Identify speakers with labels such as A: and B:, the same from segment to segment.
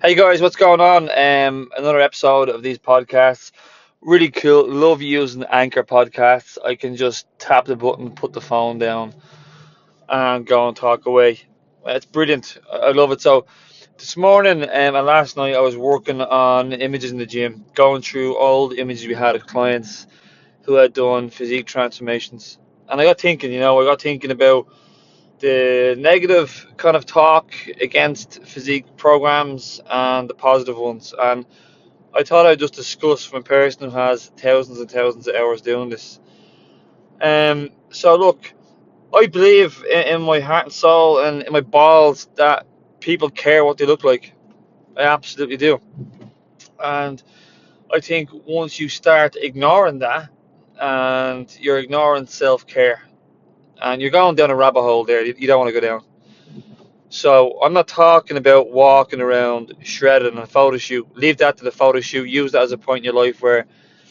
A: Hey guys, what's going on? Um, another episode of these podcasts. Really cool. Love using Anchor podcasts. I can just tap the button, put the phone down, and go and talk away. It's brilliant. I love it. So, this morning um, and last night, I was working on images in the gym, going through all the images we had of clients who had done physique transformations. And I got thinking, you know, I got thinking about the negative kind of talk against physique programs and the positive ones. And I thought I'd just discuss from a person who has thousands and thousands of hours doing this. Um, so look, I believe in, in my heart and soul and in my balls that people care what they look like. I absolutely do. And I think once you start ignoring that and you're ignoring self care and you're going down a rabbit hole there you, don't want to go down. So I'm not talking about walking around shredded in a photo shoot. Leave that to the photo shoot. Use that as a point in your life where,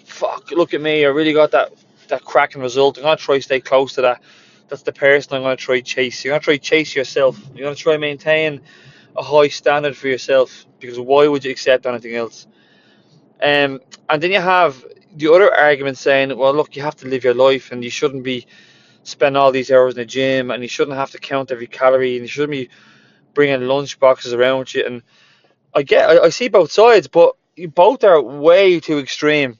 A: fuck, look at me. I really got that that cracking result. I'm gonna try to stay close to that. That's the person I'm gonna try chase. You're gonna try chase yourself. You're gonna try maintain a high standard for yourself because why would you accept anything else? Um, and then you have the other argument saying, well, look, you have to live your life and you shouldn't be spend all these hours in the gym and you shouldn't have to count every calorie and you shouldn't be bringing lunch boxes around with you. And I get, I, I see both sides, but you both are way too extreme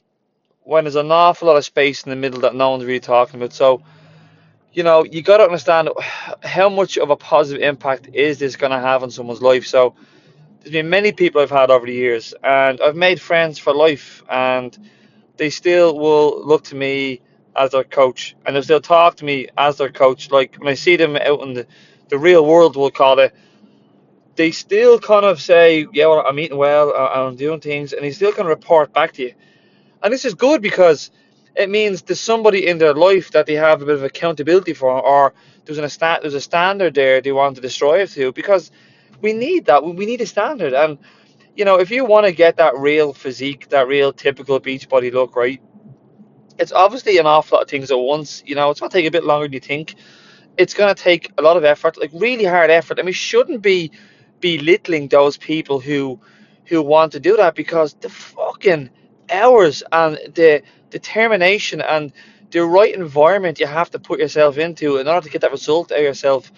A: when there's an awful lot of space in the middle that no one's really talking about. So, you know, you got to understand how much of a positive impact is this going to have on someone's life. So, there's been many people I've had over the years, and I've made friends for life, and they still will look to me as their coach, and if they'll talk to me as their coach, like when I see them out in the, the real world, we'll call it, they still kind of say, "Yeah, well, I'm eating well, I'm doing things," and they still of report back to you. And this is good because it means there's somebody in their life that they have a bit of accountability for, or there's an a there's a standard there they want to strive to, because we need that. We need a standard, and you know, if you want to get that real physique, that real typical beach body look, right? It's obviously an awful lot of things at once. You know, it's going to take a bit longer than you think. It's going to take a lot of effort, like really hard effort, and we shouldn't be belittling those people who who want to do that because the fucking hours and the determination and the right environment you have to put yourself into in order to get that result out of yourself.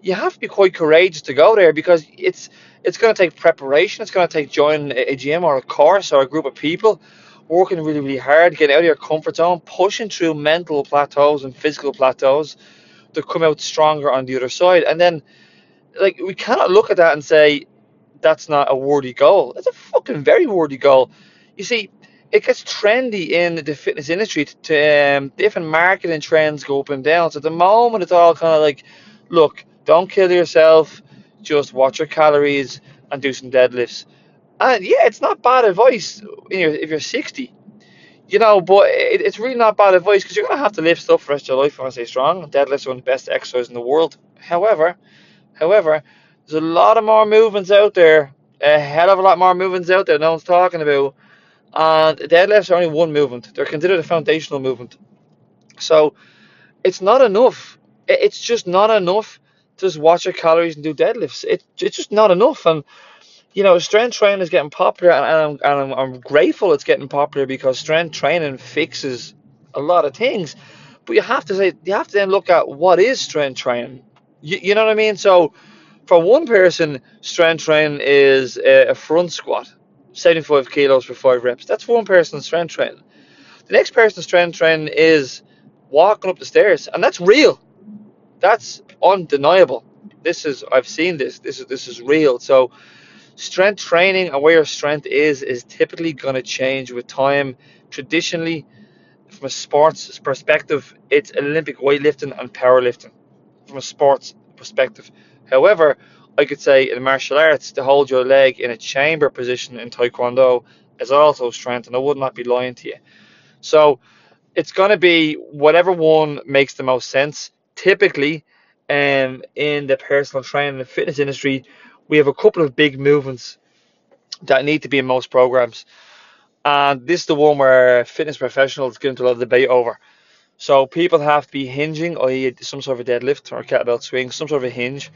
A: You have to be quite courageous to go there because it's it's going to take preparation. It's going to take joining a gym or a course or a group of people working really, really hard, getting out of your comfort zone, pushing through mental plateaus and physical plateaus to come out stronger on the other side. And then, like, we cannot look at that and say that's not a worthy goal. It's a fucking very worthy goal. You see, it gets trendy in the fitness industry to, to um, different marketing trends go up and down. So at the moment, it's all kind of like, look, don't kill yourself, just watch your calories and do some deadlifts. And yeah, it's not bad advice if you're 60, you know, but it, it's really not bad advice because you're going to have to lift stuff for the rest of your life if you want to stay strong. Deadlifts are one of the best exercises in the world. However, however, there's a lot of more movements out there, a hell of a lot more movements out there no one's talking about. And deadlifts are only one movement. They're considered a foundational movement. So it's not enough. It's just not enough to just watch your calories and do deadlifts. It, it's just not enough. And you know, strength training is getting popular, and, I'm, and I'm, I'm grateful it's getting popular because strength training fixes a lot of things. But you have to say, you have to then look at what is strength training. You, you know what I mean? So, for one person, strength training is a, a front squat, 75 kilos for five reps. That's one person's strength training. The next person's strength training is walking up the stairs, and that's real. That's undeniable. This is I've seen this. This is this is real. So strength training and where your strength is is typically going to change with time. Traditionally, from a sports perspective, it's Olympic weightlifting and powerlifting from a sports perspective. However, I could say in martial arts, to hold your leg in a chamber position in Taekwondo is also strength, and I would not be lying to you. So it's going to be whatever one makes the most sense. Typically, um, in the personal training and fitness industry, we have a couple of big movements that need to be in most programs. And this is the one where fitness professionals get into a lot of debate over. So people have to be hinging, i.e., some sort of a deadlift or kettlebell swing, some sort of a hinge.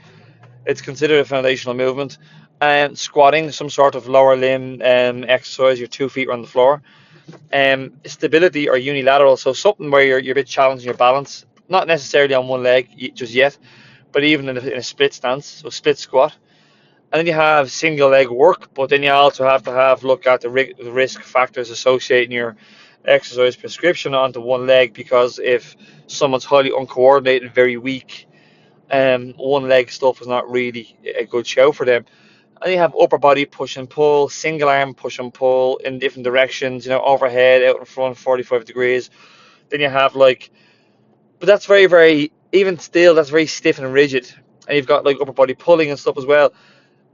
A: It's considered a foundational movement. And squatting, some sort of lower limb um, exercise, your two feet on the floor. Um, stability or unilateral, so something where you're, you're a bit challenging your balance, not necessarily on one leg just yet, but even in a, in a split stance, so split squat. And then you have single leg work, but then you also have to have look at the, risk factors associating your exercise prescription onto one leg because if someone's highly uncoordinated, very weak, um, one leg stuff is not really a good show for them. And you have upper body push and pull, single arm push and pull in different directions, you know, overhead, out in front, 45 degrees. Then you have like, but that's very, very, even still, that's very stiff and rigid. And you've got like upper body pulling and stuff as well.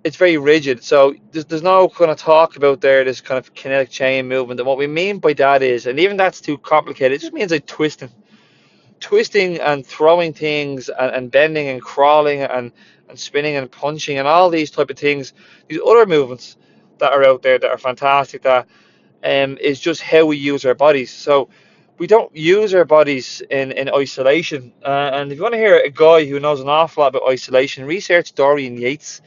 A: It's very rigid. So there's, there's no kind of talk about there, this kind of kinetic chain movement. And what we mean by that is, and even that's too complicated, it just means like twisting twisting and throwing things and, and bending and crawling and, and spinning and punching and all these type of things, these other movements that are out there that are fantastic that um, is just how we use our bodies. So we don't use our bodies in, in isolation. Uh, and if you want to hear a guy who knows an awful lot about isolation, research Dorian Yates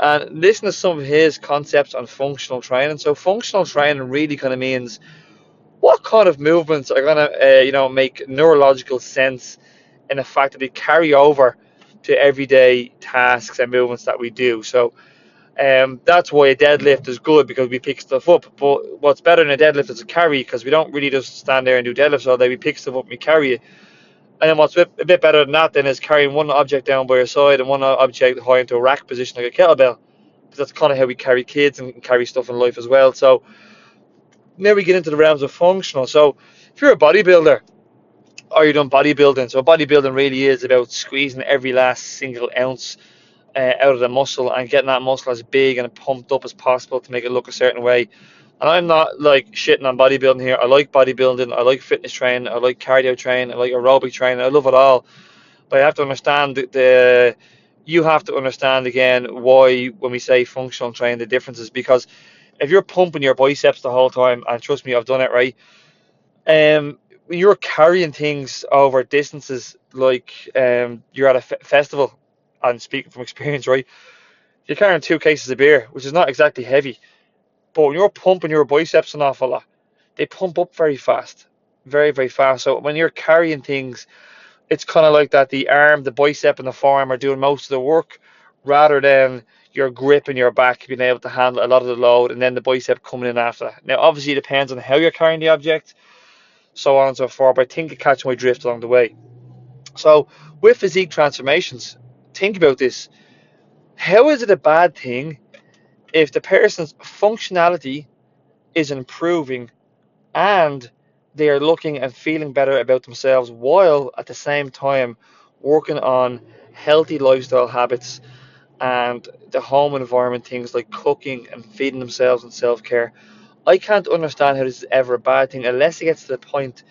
A: and listen to some of his concepts on functional training. So functional training really kind of means what kind of movements are going to, uh, you know, make neurological sense in the fact that they carry over to everyday tasks and movements that we do. So um, that's why a deadlift is good because we pick stuff up. But what's better than a deadlift is a carry because we don't really just stand there and do deadlifts all day. We pick stuff up and we carry it. And then what's a bit, a bit better than that then is carrying one object down by your side and one object high into a rack position like a kettlebell. Because that's kind of how we carry kids and carry stuff in life as well. So now we get into the realms of functional. So if you're a bodybuilder or you're doing bodybuilding, so bodybuilding really is about squeezing every last single ounce uh, out of the muscle and getting that muscle as big and pumped up as possible to make it look a certain way. And I'm not like shitting on bodybuilding here. I like bodybuilding. I like fitness training. I like cardio training. I like aerobic training. I love it all. But I have to understand the, the you have to understand again why when we say functional training the differences because if you're pumping your biceps the whole time, and trust me, I've done it right. Um, when you're carrying things over distances like um, you're at a f- festival, and speaking from experience, right, you're carrying two cases of beer, which is not exactly heavy, but when you're pumping your biceps an awful lot, they pump up very fast, very very fast. So when you're carrying things, it's kind of like that. The arm, the bicep, and the forearm are doing most of the work, rather than your grip and your back being able to handle a lot of the load, and then the bicep coming in after that. Now, obviously, it depends on how you're carrying the object, so on and so forth. But I think it catch my drift along the way. So, with physique transformations, think about this. How is it a bad thing if the person's functionality is improving and they are looking and feeling better about themselves while at the same time working on healthy lifestyle habits and the home environment, things like cooking and feeding themselves and self care. I can't understand how this is ever a bad thing unless it gets to the point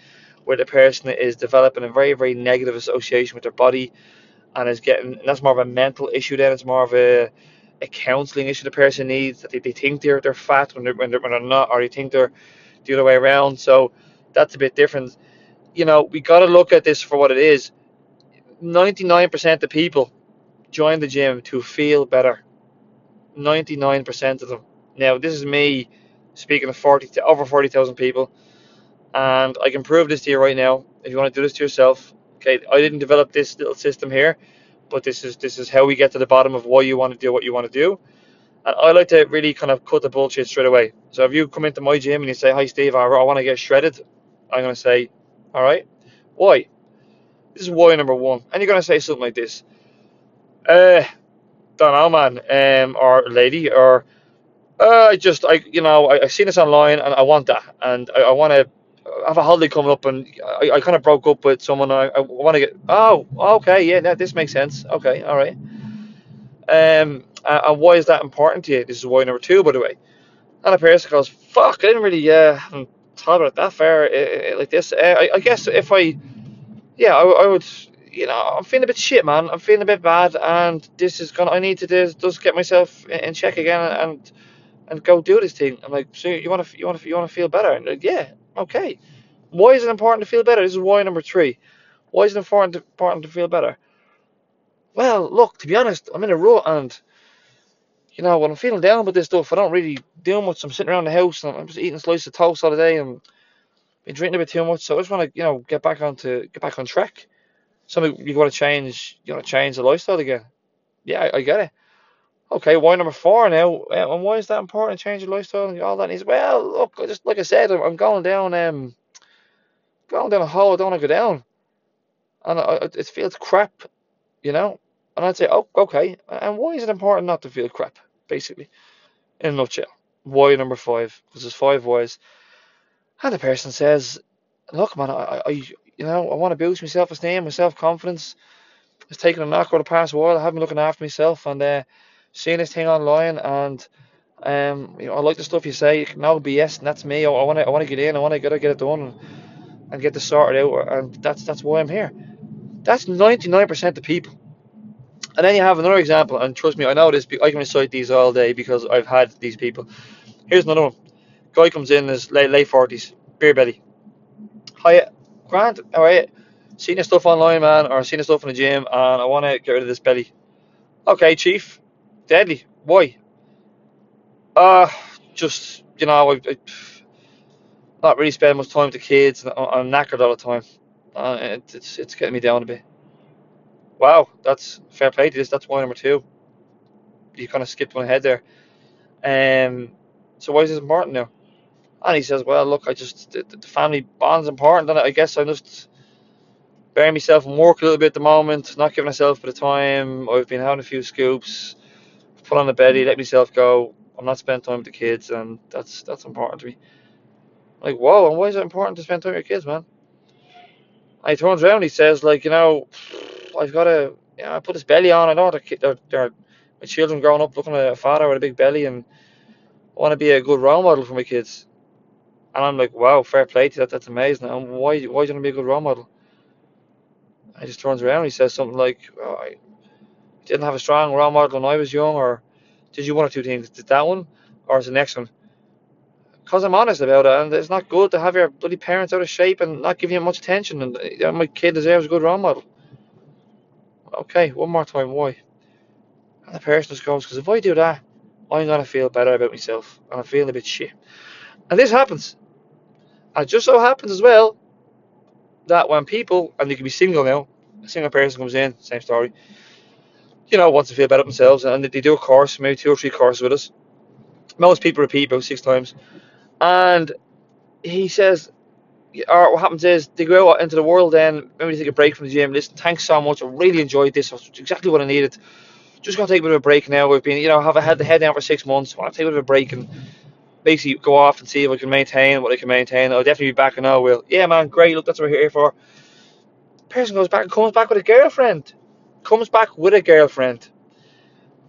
A: where the person is developing a very, very negative association with their body and is getting and that's more of a mental issue then it's more of a a counselling issue the person needs that they, they think they're they're fat when they're, when they're when they're not or they think they're the other way around so that's a bit different you know we got to look at this for what it is 99% of people join the gym to feel better. 99% of them. Now, this is me speaking to 40 to over 40,000 people, and I can prove this to you right now. If you want to do this to yourself, okay, I didn't develop this little system here, but this is this is how we get to the bottom of why you want to do what you want to do. And I like to really kind of cut the bullshit straight away. So if you come into my gym and you say, "Hi, Steve, I, I want to get shredded," I'm to say, "All right, why?" This is why number one, and you're to say something like this. Uh, don't know, man, um, or lady, or uh, I just, I, you know, I, I've seen this online and I want that, and I, I want to have a holiday coming up, and I, I kind of broke up with someone. I, I want to get. Oh, okay, yeah, that this makes sense. Okay, all right. Um, and why is that important to you? This is why number two, by the way. And a person goes, "Fuck, I didn't really uh, thought about it that far uh, like this." Uh, I, I guess if I, yeah, I, I would you know, I'm feeling a bit shit, man. I'm feeling a bit bad, and this is gonna. I need to do, just get myself in check again and and go do this thing. I'm like, so you want to you want to you want to feel better? And like, yeah, okay. Why is it important to feel better? This is why number three. Why is it important to, important to feel better? well, look, to be honest, I'm in a rut and you know, when I'm feeling down with this stuff, I don't really do much. I'm sitting around the house and I'm just eating slices of toast all the day and been drinking a bit too much. So I just want to, you know, get back onto get back on track. Something you want to change, you want to change the lifestyle again. Yeah, I, I get it. Okay, why number four now? And why is that important? Change your lifestyle and all that. And he's well, look, just like I said, I'm, going down, um, going down a hole I don't want to go down, and I, it feels crap, you know. And I'd say, oh, okay. And why is it important not to feel crap? Basically, in a nutshell, why number five? Because there's five whys. And the person says, look, man, I, I you know, I want to boost my self-esteem, my self-confidence. It's taken a knock over the past while. I have been looking after myself and uh, seeing this thing online, and um, you know, I like the stuff you say. No BS, and that's me. I want to, I want to get in. I want to get, get it done, and, and get this sorted out. And that's that's why I'm here. That's 99% of people. And then you have another example, and trust me, I know this. I can recite these all day because I've had these people. Here's another one. Guy comes in his late late forties, beer belly. Hi, Grant. All right. Seen your stuff online, man, or seen your stuff in the gym, and I want to get rid of this belly. Okay, chief. Deadly. Why? Uh, just you know, I, I not really spend much time with the kids, and I'm knackered all the time. Uh, it, it's it's getting me down a bit. Wow, that's fair play to this. That's why number two. You kind of skipped one ahead there. Um, so why is this important now? And he says, well, look, I just the, the family bond's important, and I guess I'm just burying myself in work a little bit at the moment, not giving myself a bit of time. I've been having a few scoops, put on the belly, mm. let myself go. I'm not spending time with the kids, and that's that's important to me. I'm Like, whoa, and why is it important to spend time with your kids, man? And he turns around and he says, like, you know, I've got to, you know, I put this belly on. I know they're, they're, they're my children growing up looking at a father with a big belly, and I want to be a good role model for my kids. And I'm like, wow, fair play to that. That's amazing. And why, why do you want to be a good role model? And he just turns around and he says something like, oh, I didn't have a strong role model when I was young, or did you one or two things? Did that one, or is the next one? Because I'm honest about it, and it's not good to have your bloody parents out of shape and not giving you much attention. And you my kid deserves a good role model. Okay, one more time, why? And the person just goes, because if I do that, I'm gonna feel better about myself, and I'm feeling a bit shit. And this happens. And it just so happens as well that when people, and they can be single now, a single person comes in, same story, you know, wants to feel better themselves, and they do a course, maybe two or three courses with us. Most people repeat about six times. And he says, or what happens is they go out into the world then, maybe take a break from the gym. Listen, thanks so much. I really enjoyed this. It's exactly what I needed. Just gonna take a bit of a break now. We've been, you know, have I had the head down for six months. I want to take a bit of a break and basically go off and see if I can maintain what I can maintain. I'll definitely be back and I will. Yeah, man, great. Look, that's what we're here for. Person goes back and comes back with a girlfriend. Comes back with a girlfriend.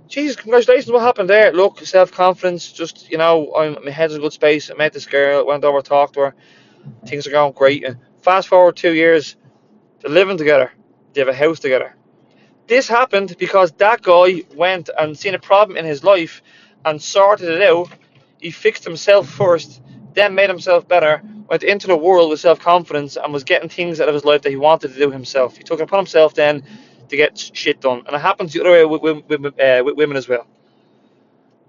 A: Jesus, congratulations! What happened there? Look, self confidence. Just you know, I'm my head's in a good space. I met this girl, went over, talked to her. Things are going great. And fast forward two years, they're living together. They have a house together. This happened because that guy went and seen a problem in his life and sorted it out he fixed himself first, then made himself better, went into the world with self confidence, and was getting things out of his life that he wanted to do himself. He took it upon himself then to get shit done. And it happens the other way with, with, uh, with women as well.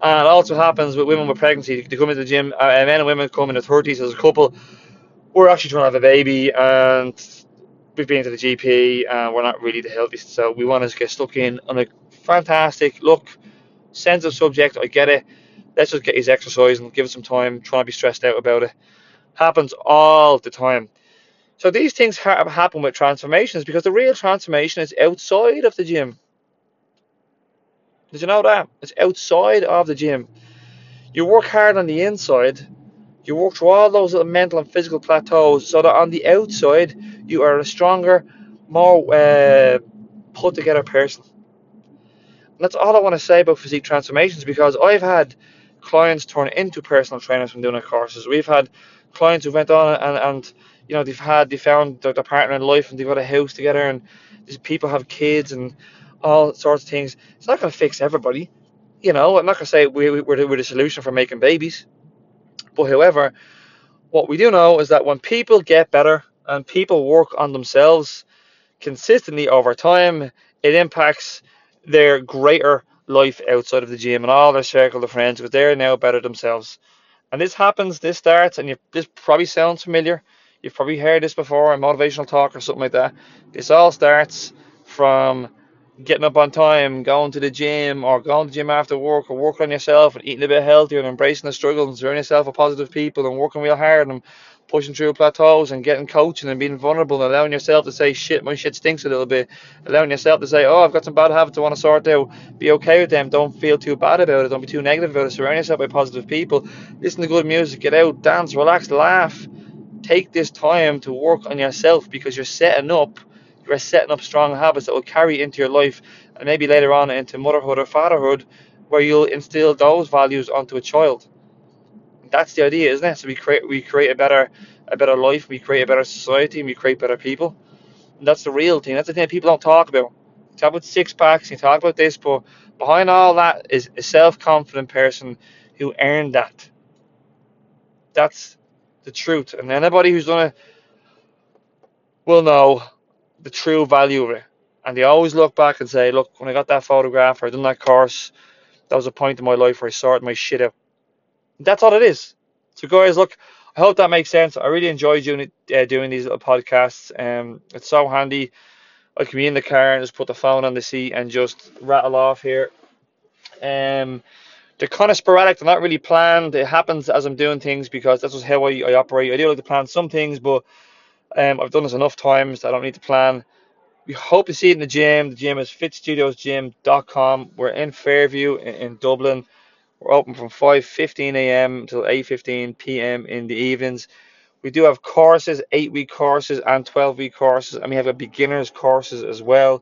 A: And it also happens with women with pregnancy. They come into the gym, uh, men and women come in their 30s as a couple. We're actually trying to have a baby, and we've been to the GP, and we're not really the healthiest. So we want to get stuck in on a fantastic, look, sensitive subject. I get it let's just get his exercise and give it some time, try not be stressed out about it. Happens all the time. So these things happen with transformations because the real transformation is outside of the gym. Did you know that? It's outside of the gym. You work hard on the inside. You work through all those little mental and physical plateaus so that on the outside you are a stronger, more uh, put together person. And that's all I want to say about physique transformations because I've had clients turn into personal trainers from doing our courses. We've had clients who went on and, and you know they've had they found their, their partner in life and they've got a house together and these people have kids and all sorts of things. It's not going to fix everybody. You know, I'm not going to say we, we're, the, we're the solution for making babies. But however, what we do know is that when people get better and people work on themselves consistently over time, it impacts their greater life outside of the gym and all their circle of friends because they're now better themselves. And this happens, this starts, and you, this probably sounds familiar. You've probably heard this before, a motivational talk or something like that. This all starts from getting up on time, going to the gym, or going to the gym after work, or working on yourself and eating a bit healthier and embracing the struggles and surrounding yourself with positive people and working real hard and pushing through plateaus and getting coaching and being vulnerable and allowing yourself to say shit, my shit stinks a little bit. Allowing yourself to say, Oh, I've got some bad habits I want to sort out. Be okay with them. Don't feel too bad about it. Don't be too negative about it. Surround yourself by positive people. Listen to good music, get out, dance, relax, laugh. Take this time to work on yourself because you're setting up you're setting up strong habits that will carry into your life and maybe later on into motherhood or fatherhood where you'll instill those values onto a child that's the idea, isn't it? So we create we create a better a better life, we create a better society, and we create better people. And that's the real thing. That's the thing people don't talk about. You talk about six packs, you talk about this, but behind all that is a self confident person who earned that. That's the truth. And anybody who's done it will know the true value of it. And they always look back and say, look, when I got that photograph or I done that course, that was a point in my life where I sorted my shit out. That's all it is. So, guys, look, I hope that makes sense. I really enjoy doing uh, doing these little podcasts. Um, it's so handy. I can be in the car and just put the phone on the seat and just rattle off here. Um, they're kind of sporadic. They're not really planned. It happens as I'm doing things because that's just how I, I operate. I do like to plan some things, but um, I've done this enough times. That I don't need to plan. We hope to see it in the gym. The gym is fitstudiosgym.com. We're in Fairview in, in Dublin. We're open from 5:15 a.m. until 8:15 p.m. in the evenings. We do have courses, eight-week courses and 12-week courses, and we have a beginners courses as well.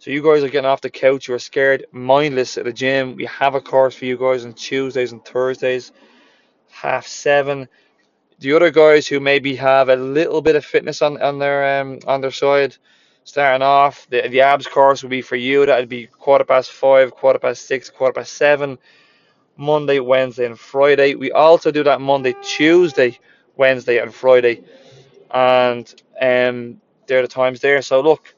A: So you guys are getting off the couch, you are scared, mindless at the gym. We have a course for you guys on Tuesdays and Thursdays, half seven. The other guys who maybe have a little bit of fitness on, on their um, on their side, starting off, the, the abs course would be for you. That'd be quarter past five, quarter past six, quarter past seven. Monday, Wednesday, and Friday. We also do that Monday, Tuesday, Wednesday, and Friday, and um, there are the times there. So look,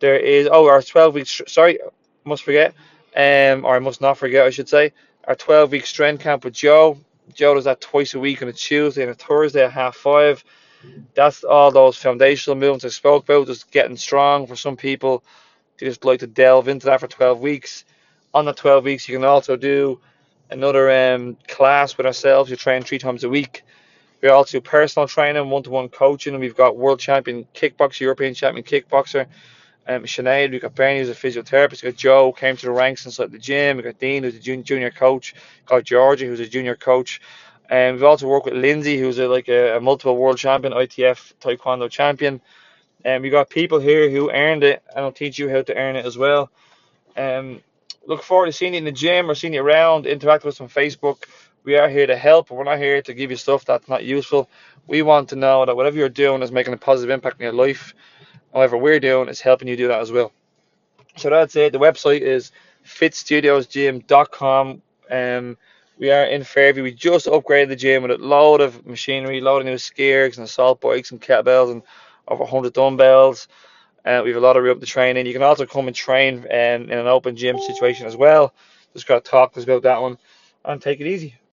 A: there is oh our 12 weeks. Sorry, must forget, um, or I must not forget, I should say, our 12 week strength camp with Joe. Joe does that twice a week on a Tuesday and a Thursday at half five. That's all those foundational movements I spoke about, just getting strong for some people. They just like to delve into that for 12 weeks. On the 12 weeks, you can also do another um, class with ourselves. You train three times a week. We also do personal training, one-to-one coaching, and we've got world champion kickboxer, European champion kickboxer, um, Sinead. We've got Bernie, who's a physiotherapist. We've got Joe, came to the ranks inside the gym. We've got Dean, who's a junior coach. We've got Georgie, who's a junior coach. And we've also worked with Lindsay, who's a, like a, a, multiple world champion, ITF Taekwondo champion. And we got people here who earned it, and I'll teach you how to earn it as well. Um, look forward to seeing you in the gym or seeing you around, interact with us on Facebook. We are here to help, we're not here to give you stuff that's not useful. We want to know that whatever you're doing is making a positive impact in your life. Whatever we're doing is helping you do that as well. So that's it. The website is fitstudiosgym.com. Um, we are in Fairview. We just upgraded the gym with a load of machinery, load of new skiers and assault bikes and kettlebells and over 100 dumbbells. Uh, we have a lot of room to train in. You can also come and train um, in an open gym situation as well. Just got to talk to us about that one and take it easy.